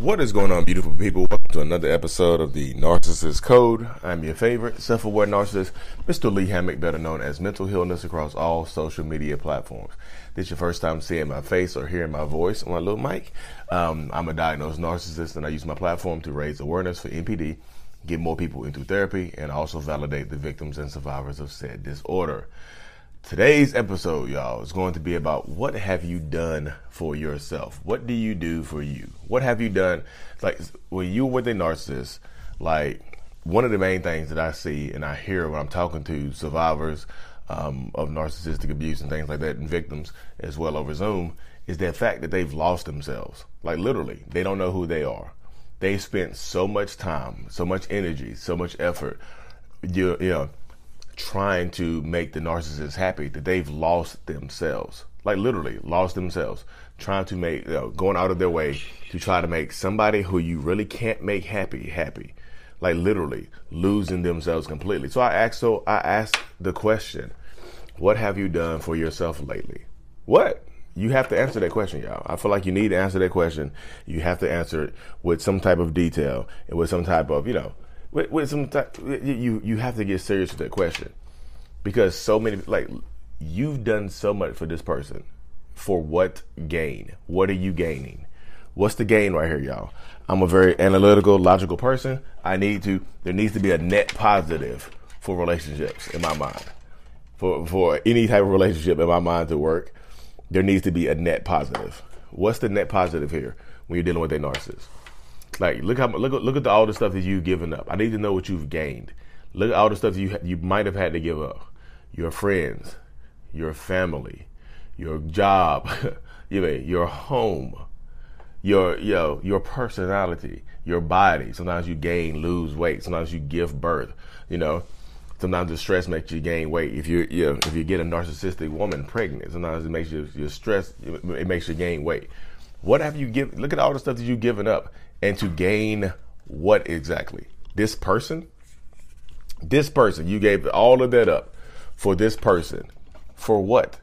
What is going on, beautiful people? Welcome to another episode of the Narcissist Code. I'm your favorite self aware narcissist, Mr. Lee Hammock, better known as Mental Healness across all social media platforms. This is your first time seeing my face or hearing my voice on my little mic. Um, I'm a diagnosed narcissist and I use my platform to raise awareness for NPD, get more people into therapy, and also validate the victims and survivors of said disorder. Today's episode, y'all, is going to be about what have you done for yourself? What do you do for you? What have you done? Like when you were with a narcissist, like one of the main things that I see and I hear when I'm talking to survivors um, of narcissistic abuse and things like that and victims as well over Zoom is the fact that they've lost themselves. Like literally, they don't know who they are. They spent so much time, so much energy, so much effort. You, you know, trying to make the narcissist happy that they've lost themselves. Like literally lost themselves. Trying to make you know, going out of their way to try to make somebody who you really can't make happy happy. Like literally losing themselves completely. So i asked so i asked the question what have you done for yourself lately? What? You have to answer that question y'all. I feel like you need to answer that question. You have to answer it with some type of detail and with some type of you know with, with some you you have to get serious with that question. Because so many like you've done so much for this person. For what gain? What are you gaining? What's the gain right here y'all? I'm a very analytical logical person. I need to there needs to be a net positive for relationships in my mind. For for any type of relationship in my mind to work there needs to be a net positive. What's the net positive here when you're dealing with a narcissist like look how look look at the, all the stuff that you've given up i need to know what you've gained look at all the stuff you you might have had to give up your friends, your family, your job, you know, your home, your you know, your personality, your body. Sometimes you gain, lose weight. Sometimes you give birth. You know, sometimes the stress makes you gain weight. If you you know, if you get a narcissistic woman pregnant, sometimes it makes you you stress. It makes you gain weight. What have you given? Look at all the stuff that you've given up, and to gain what exactly? This person. This person, you gave all of that up for this person. For what?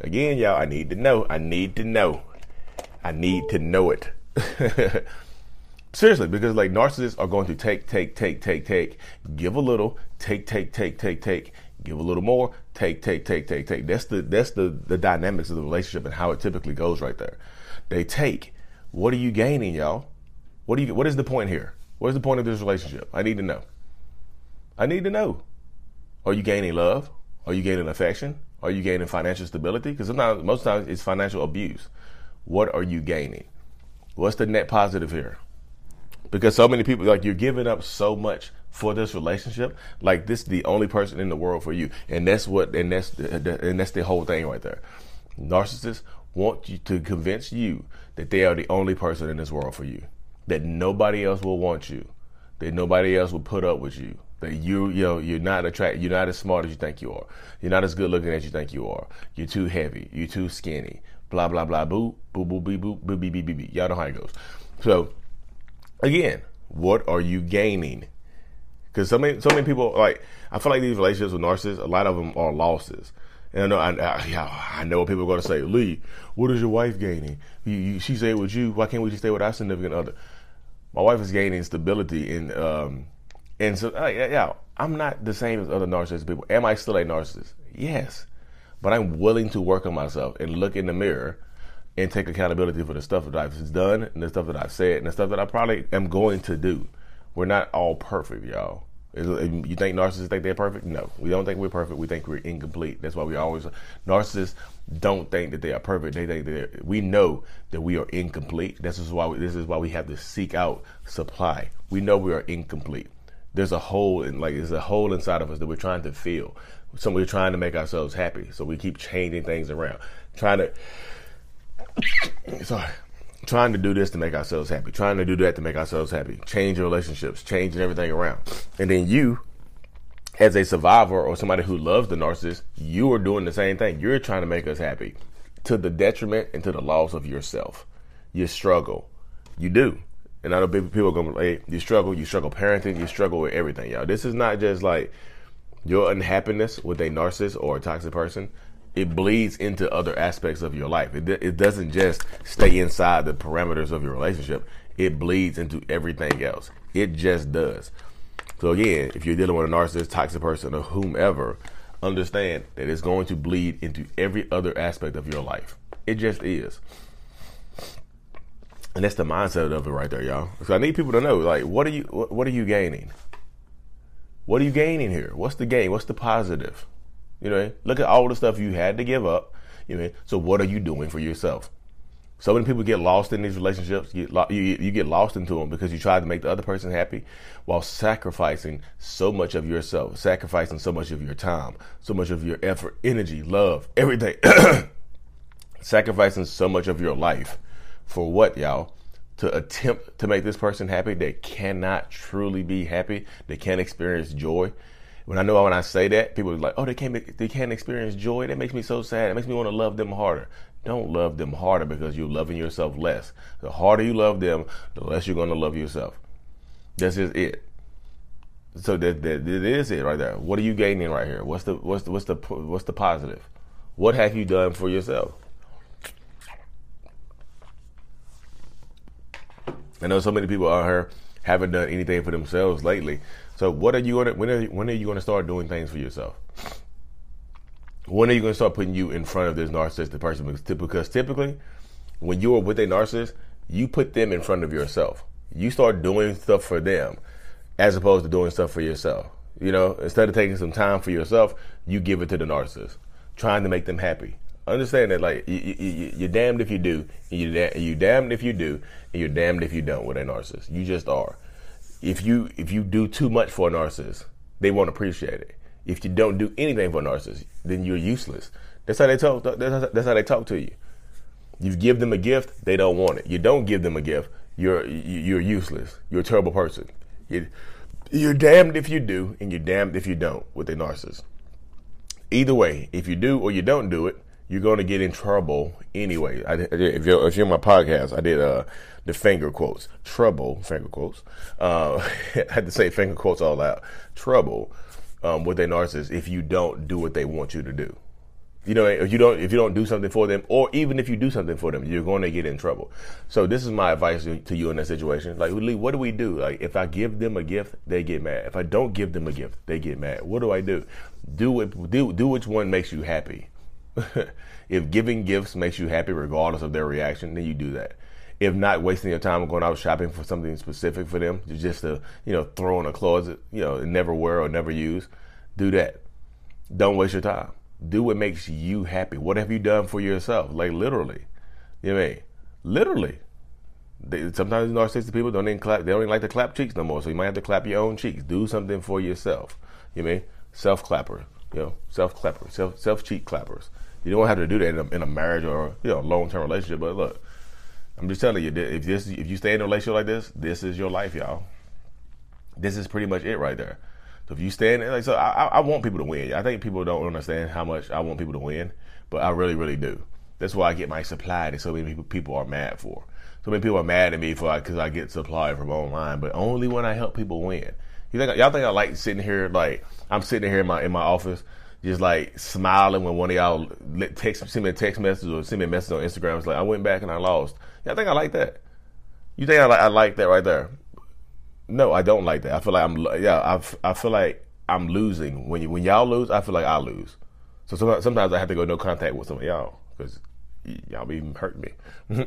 Again, y'all, I need to know. I need to know. I need to know it. Seriously, because like narcissists are going to take, take, take, take, take, give a little, take, take, take, take, take, give a little more, take, take, take, take, take. That's the that's the the dynamics of the relationship and how it typically goes right there. They take. What are you gaining, y'all? What do you what is the point here? What is the point of this relationship? I need to know. I need to know. Are you gaining love? Are you gaining affection? Are you gaining financial stability? Because sometimes, most times, it's financial abuse. What are you gaining? What's the net positive here? Because so many people, like, you're giving up so much for this relationship. Like, this is the only person in the world for you, and that's what, and that's, the, and that's the whole thing right there. Narcissists want you to convince you that they are the only person in this world for you, that nobody else will want you, that nobody else will put up with you, that you you know you're not attract you're not as smart as you think you are. You're not as good looking as you think you are. You're too heavy. You're too skinny. Blah blah blah boo boo boo boo boo boo boo boo boo. Y'all know how it goes. So again, what are you gaining? Because so many so many people like I feel like these relationships with narcissists, a lot of them are losses. And I know I, I, I know what people are going to say. Lee, what is your wife gaining? You, you, she stay with you. Why can't we just stay with our significant other? My wife is gaining stability in um, and so, uh, yeah, I'm not the same as other narcissistic people. Am I still a narcissist? Yes. But I'm willing to work on myself and look in the mirror and take accountability for the stuff that I've done and the stuff that I've said and the stuff that I probably am going to do. We're not all perfect, y'all. You think narcissists think they're perfect? No, we don't think we're perfect. We think we're incomplete. That's why we always narcissists don't think that they are perfect. They think that we know that we are incomplete. This is why we, this is why we have to seek out supply. We know we are incomplete there's a hole in like there's a hole inside of us that we're trying to fill. So we're trying to make ourselves happy. So we keep changing things around, trying to sorry, trying to do this to make ourselves happy, trying to do that to make ourselves happy, changing relationships, changing everything around, and then you. As a survivor or somebody who loves the narcissist, you are doing the same thing. You're trying to make us happy to the detriment and to the loss of yourself. You struggle. You do. And I know people are gonna like you struggle, you struggle parenting, you struggle with everything, y'all. This is not just like your unhappiness with a narcissist or a toxic person it bleeds into other aspects of your life. It, it doesn't just stay inside the parameters of your relationship. It bleeds into everything else. It just does. So again, if you're dealing with a narcissist, toxic person, or whomever, understand that it's going to bleed into every other aspect of your life. It just is. And that's the mindset of it right there, y'all. So I need people to know, like, what are you, what are you gaining? What are you gaining here? What's the gain? What's the positive? You know, look at all the stuff you had to give up. You know, so what are you doing for yourself? So many people get lost in these relationships. You, you, you get lost into them because you try to make the other person happy while sacrificing so much of yourself, sacrificing so much of your time, so much of your effort, energy, love, everything. sacrificing so much of your life for what, y'all? To attempt to make this person happy, they cannot truly be happy. They can't experience joy. When I know when I say that, people are like, "Oh, they can't they can't experience joy." That makes me so sad. It makes me want to love them harder. Don't love them harder because you're loving yourself less. The harder you love them, the less you're going to love yourself. That's just it. So that, that, that is it right there. What are you gaining right here? What's the what's the what's the what's the positive? What have you done for yourself? I know so many people out here haven't done anything for themselves lately. So what are you gonna when are, when are you gonna start doing things for yourself? When are you gonna start putting you in front of this narcissistic person? Because typically, when you are with a narcissist, you put them in front of yourself. You start doing stuff for them, as opposed to doing stuff for yourself. You know, instead of taking some time for yourself, you give it to the narcissist, trying to make them happy understand that like you, you, you're damned if you do, and you you damned if you do, and you're damned if you don't with a narcissist. You just are. If you if you do too much for a narcissist, they won't appreciate it. If you don't do anything for a narcissist, then you're useless. That's how they talk. That's how they talk to you. You give them a gift, they don't want it. You don't give them a gift, you're you're useless. You're a terrible person. You're, you're damned if you do, and you're damned if you don't with a narcissist. Either way, if you do or you don't do it, you're going to get in trouble anyway. I, if you're if you're in my podcast, I did uh, the finger quotes, trouble finger quotes. Uh, I had to say finger quotes all out. Trouble um, with a narcissist if you don't do what they want you to do. You know, if you don't if you don't do something for them, or even if you do something for them, you're going to get in trouble. So this is my advice to you in that situation. Like, Lee, what do we do? Like, if I give them a gift, they get mad. If I don't give them a gift, they get mad. What do I do? Do it. Do do which one makes you happy if giving gifts makes you happy regardless of their reaction, then you do that. If not wasting your time going out shopping for something specific for them, just to, you know, throw in a closet, you know, never wear or never use, do that. Don't waste your time. Do what makes you happy. What have you done for yourself? Like literally. You know I mean? Literally. They, sometimes narcissistic people don't even clap. They don't even like to clap cheeks no more. So you might have to clap your own cheeks. Do something for yourself. You know I mean? Self clapper. You know, self clappers, self self cheek clappers. You don't have to do that in a, in a marriage or you know long term relationship. But look, I'm just telling you, if this if you stay in a relationship like this, this is your life, y'all. This is pretty much it right there. So if you stay in, like, so I, I want people to win. I think people don't understand how much I want people to win, but I really, really do. That's why I get my supply that so many people, people are mad for. So many people are mad at me for because I get supply from online, but only when I help people win. You think y'all think I like sitting here like I'm sitting here in my in my office just like smiling when one of y'all text send me a text message or send me a message on Instagram. It's like I went back and I lost. Y'all think I like that? You think I like I like that right there? No, I don't like that. I feel like I'm yeah. I I feel like I'm losing when you, when y'all lose. I feel like I lose. So sometimes, sometimes I have to go no contact with some of y'all because y'all be hurt me.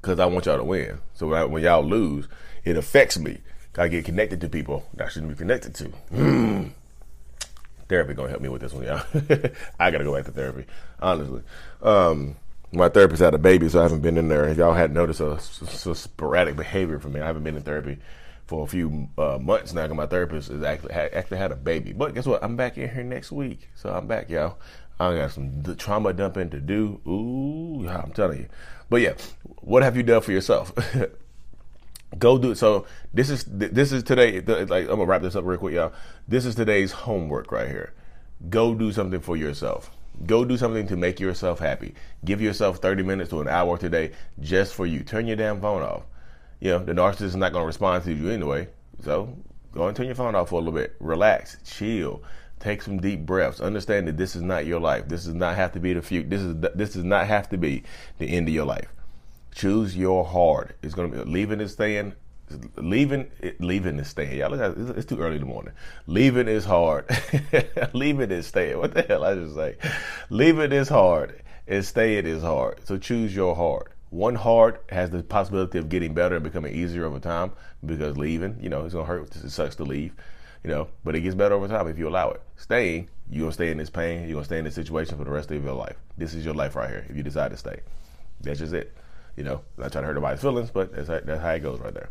Because I want y'all to win. So when, I, when y'all lose, it affects me. I get connected to people that I shouldn't be connected to. Therapy gonna help me with this one, y'all. I gotta go back to therapy, honestly. Um, my therapist had a baby, so I haven't been in there. Y'all had noticed a, a, sporadic behavior from me, I haven't been in therapy for a few uh, months now. My therapist is actually had, actually had a baby. But guess what? I'm back in here next week, so I'm back, y'all. I got some trauma dumping to do. Ooh, I'm telling you. But yeah, what have you done for yourself? Go do it. So this is this is today. Like I'm gonna wrap this up real quick, y'all. This is today's homework right here. Go do something for yourself. Go do something to make yourself happy. Give yourself 30 minutes to an hour today just for you. Turn your damn phone off. You know the narcissist is not gonna respond to you anyway. So go and turn your phone off for a little bit. Relax, chill, Take some deep breaths. Understand that this is not your life. This does not have to be the future. This is this does not have to be the end of your life. Choose your hard. It's gonna be leaving and staying. Leaving, leaving is staying. Y'all look it's too early in the morning. Leaving is hard. leaving is staying. What the hell I just say? Leaving is hard, and staying is hard. So choose your hard. One hard has the possibility of getting better and becoming easier over time because leaving, you know, it's gonna hurt. It sucks to leave, you know, but it gets better over time if you allow it. Staying, you're gonna stay in this pain. You're gonna stay in this situation for the rest of your life. This is your life right here. If you decide to stay, that's just it. You know, not trying to hurt anybody's feelings, but that's how, that's how it goes right there.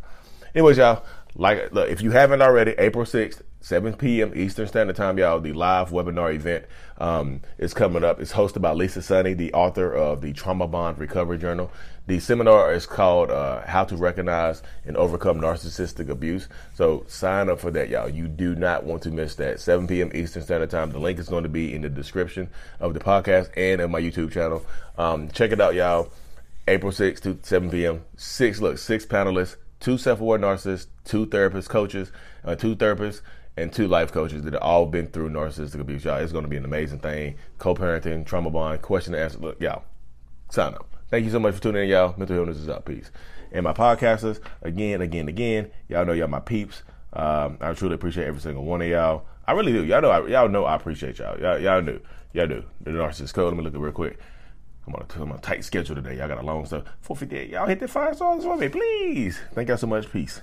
Anyways, y'all, like, look, if you haven't already, April 6th, 7 p.m. Eastern Standard Time, y'all, the live webinar event um, is coming up. It's hosted by Lisa Sunny, the author of the Trauma Bond Recovery Journal. The seminar is called uh, How to Recognize and Overcome Narcissistic Abuse. So sign up for that, y'all. You do not want to miss that. 7 p.m. Eastern Standard Time. The link is going to be in the description of the podcast and on my YouTube channel. Um, check it out, y'all. April 6th to 7 p.m. Six, look, six panelists two self-aware narcissists, two therapist coaches, uh, two therapists, and two life coaches that have all been through narcissistic abuse. Y'all, it's going to be an amazing thing. Co-parenting, trauma bond, question and answer. Look, y'all, sign up. Thank you so much for tuning in, y'all. Mental Healness is up. Peace. And my podcasters, again, again, again, y'all know y'all my peeps. Um, I truly appreciate every single one of y'all. I really do. Y'all know. I, y'all know. I appreciate y'all. Y'all, y'all do. Y'all do. The narcissist code. Let me look at real quick. I'm on, a, I'm on a tight schedule today. Y'all got a long stuff. 458. Y'all hit the five stars for me, please. Thank y'all so much. Peace.